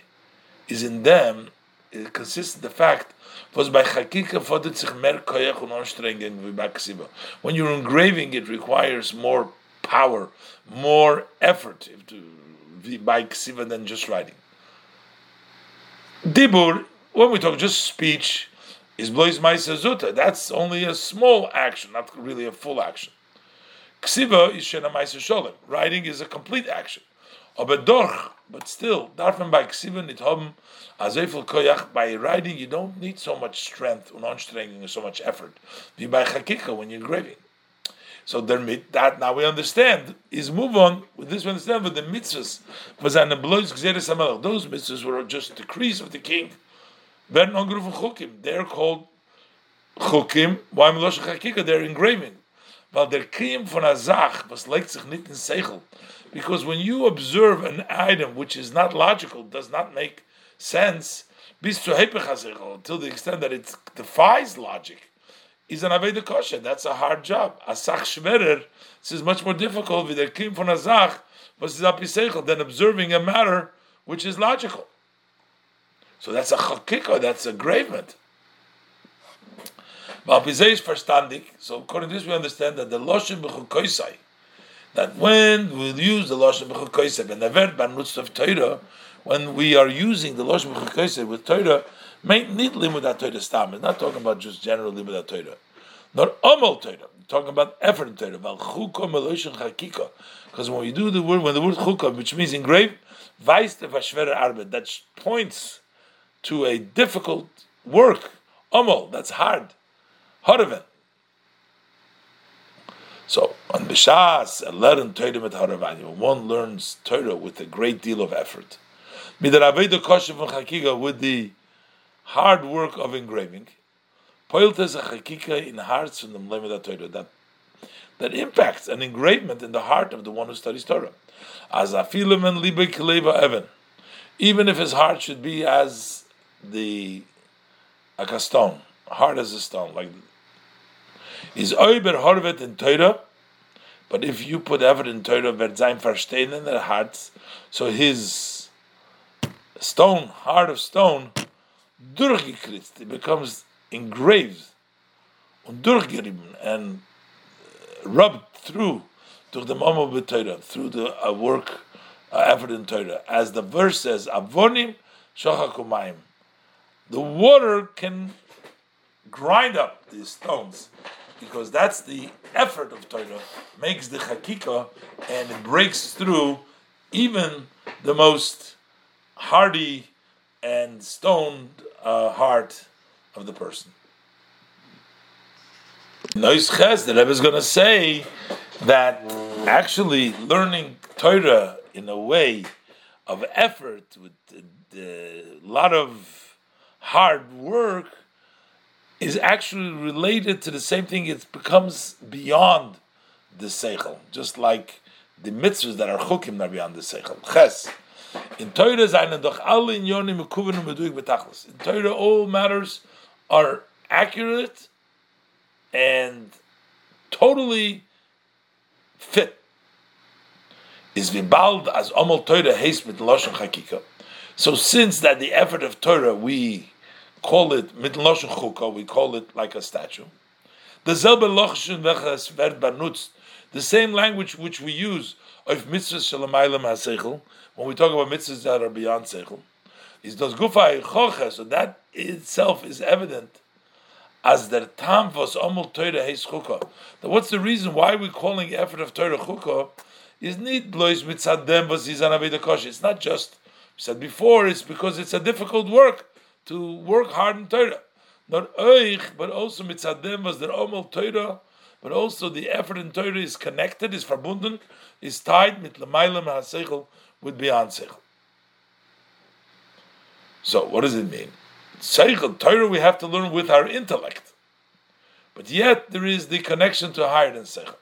Is in them, it consists the fact was by Chakika fordert sich mehr. When you're engraving, it requires more power, more effort to, by Kasiva than just writing. Dibur, when we talk just speech, is blois ma'isa zuta. That's only a small action, not really a full action. Ksiva is shena ma'isa sholem. Writing is a complete action. Aber doch, but still, darf by ksiva nit haben azefel koyach. By writing, you don't need so much strength and so much effort. Wie by chakika when you're engraving. So that now we understand is move on with this. We understand with the mitzvahs was an blois Those mitzvahs were just decrees of the king. They're called chukim. Why melosh chakika? They're engraving. Weil der Kiyim von Azach was legt sich nicht in Seichel. Because when you observe an item which is not logical, does not make sense, bis zu until the extent that it defies logic, is an Aveda Kosher. That's a hard job. Asach Shverer, this is much more difficult with the Kim von Azach, than observing a matter which is logical. So that's a chakika, that's a gravement. is verstandig. So according to this, we understand that the loshem b'chukoisai, that when we use the loshem b'chukoisai, word banutz of Torah, when we are using the loshem b'chukoisai with Torah, need limud Torah stam. It's not talking about just general limud Torah. Not amal Torah. Talking about effort Torah. Val chuka meloshin chakika. Because when you do the word, when the word chuka, which means engraved, weist vashvere arbet. That points to a difficult work. Amal. That's hard. Haraven. So on Bishas, learn Torah mit Haravani. One learns Torah with a great deal of effort. With the hard work of engraving, in hearts from the that that impacts an engravement in the heart of the one who studies Torah. As afilim and libe kileva even, even if his heart should be as the like a stone, hard as a stone, like is oiber horvet in Torah. But if you put effort in Torah, wird sein verstehen in their hearts, so his stone, heart of stone, durchgekritzt, it becomes engraved und durchgerieben and rubbed through durch the mama b'Torah, through the uh, work, uh, effort in Torah. As the verse says, avonim shachakumayim. The water can grind up these stones because that's the effort of Torah, makes the chakika and it breaks through even the most hardy and stoned uh, heart of the person. Nois Ches, the Rebbe is going to say that actually learning Torah in a way of effort with a lot of hard work is actually related to the same thing. It becomes beyond the seichel, just like the mitzvahs that are chukim are beyond the seichel. Ches. In Torah seinen doch alle Inyonim mekuven und meduik betachlis. In Torah all matters are accurate and totally fit. Is vibald as omol Torah heis mit lashon chakika. So since that the effort of Torah we call it mit lashon chukah, we call it like a statue. The zelbe lochshun vechas verd banutz, the same language which we use of mitzvahs shalamaylam hasechel, when we talk about mitzvahs that are beyond seichel, is those gufay chocha. So that itself is evident as the tam was omul Torah heis chukah. What's the reason why we're calling effort of Torah chukah? Is need blois mitzadem was izan It's not just we said before. It's because it's a difficult work to work hard in Torah. Not oich, but also mitzadem was der omel Torah, but also the effort in Torah is connected, is verbunden, is tied mit lemaylam ha'seichel with beyond seichel. So what does it mean? Seichel, Torah we have to learn with our intellect. But yet there is the connection to higher than Seichel.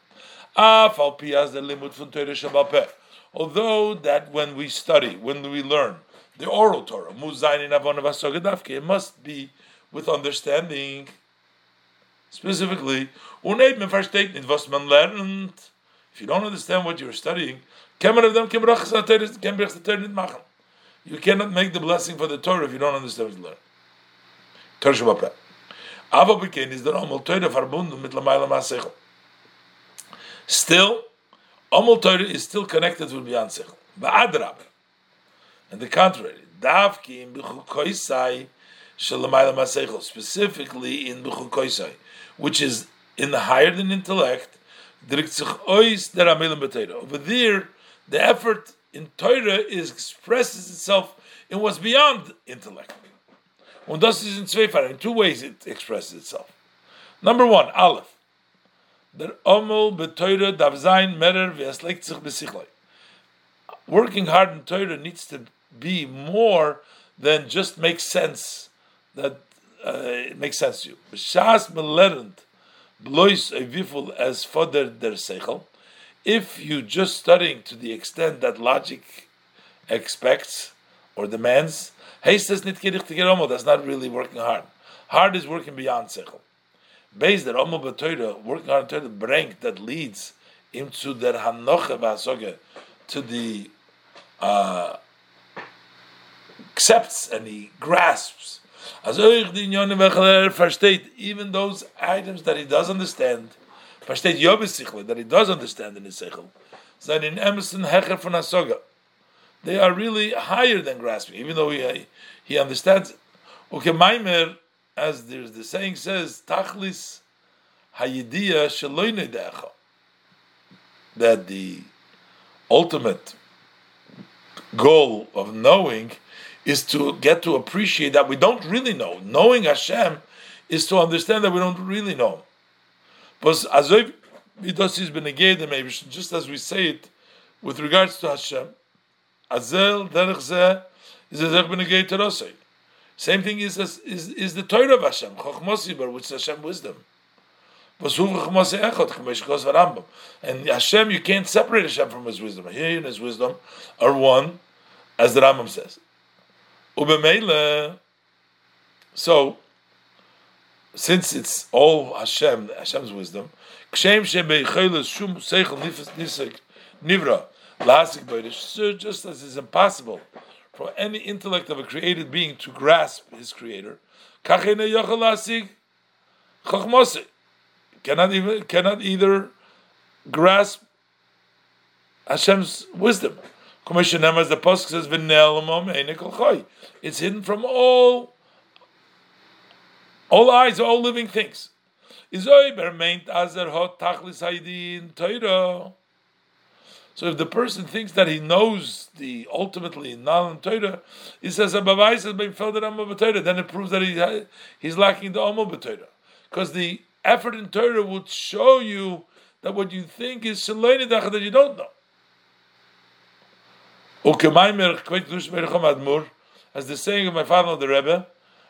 Although that when we study, when we learn the oral Torah, it must be with understanding. Specifically, if you don't understand what you're studying, you cannot make the blessing for the Torah if you don't understand what you learn. Torah Shabbat. Aber is der Amel Torah verbunden mit Lamaila Masechel. Still, Amel Torah is still connected with Beyond Sechel. Ba'adrab. And the contrary, Davki in Shalamayla Masechel, specifically in B'chukoisai, which is in the higher than intellect, over there, the effort in Torah is expresses itself in what's beyond intellect. Und das ist in in two ways it expresses itself. Number one, Aleph. Der Omel beteure darf sein merer, wie sich besichlei. Working hard in Torah needs to be more than just make sense, that uh, it makes sense to you. B'shas melerent, blois eviful as fodder der seichel, if you're just studying to the extent that logic expects or demands, Haste is nit kirich to get omo. That's not really working hard. Hard is working beyond sechel. Based that omo betoida, working hard to the brink that leads into der hanoche vasoge to the uh, accepts and he grasps. As even those items that he does understand, versteht Yobes that he does understand in his sechel, sein in Emerson Hecher von Asoga they are really higher than grasping, even though he he understands it. Okay, Maimer, as there's the saying says, Tachlis Hayidiya Shaloine that the ultimate goal of knowing is to get to appreciate that we don't really know. Knowing Hashem is to understand that we don't really know. Just as we say it with regards to Hashem, Azel derech ze is a derech benegei terosei. Same thing is, is is the Torah of Hashem, which is Hashem wisdom. And Hashem, you can't separate Hashem from His wisdom. He and His wisdom are one, as the Rambam says. So, since it's all Hashem, Hashem's wisdom, nivra, so just as it's impossible for any intellect of a created being to grasp his creator, cannot even cannot either grasp Hashem's wisdom. As the Pasuk says, It's hidden from all all eyes, all living things. So if the person thinks that he knows the ultimately non Torah, he says then it proves that he he's lacking the Amol Torah. Because the effort in Torah would show you that what you think is that you don't know. As the saying of my father the Rebbe,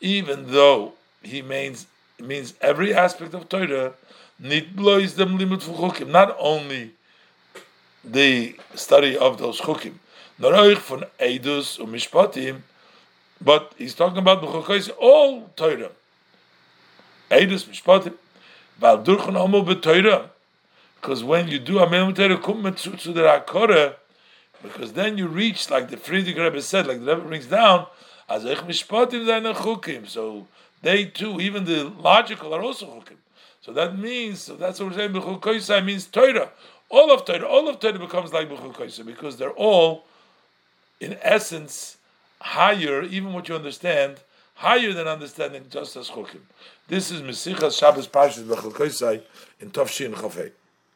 Even though he means means every aspect of Torah, not only the study of those chukim. Noroich von Eidus and Mishpatim, but he's talking about B'chokais, all Torah. Eidus, Mishpatim, Val Durchan Omo B'Torah, because when you do a Amelim Torah, Kum Metzutzu Der HaKoreh, because then you reach, like the Frierdiker Rebbe said, like the Rebbe brings down, as Mishpatim so they too, even the logical, are also chukim. So that means, so that's what we're saying, B'chul Koisai means Torah. All of Torah, all of Torah becomes like B'chul Koisai because they're all, in essence, higher, even what you understand, higher than understanding just as chukim. This is Mesichas Shabbos Parshas B'chul Koisai in Tovshin Chafei.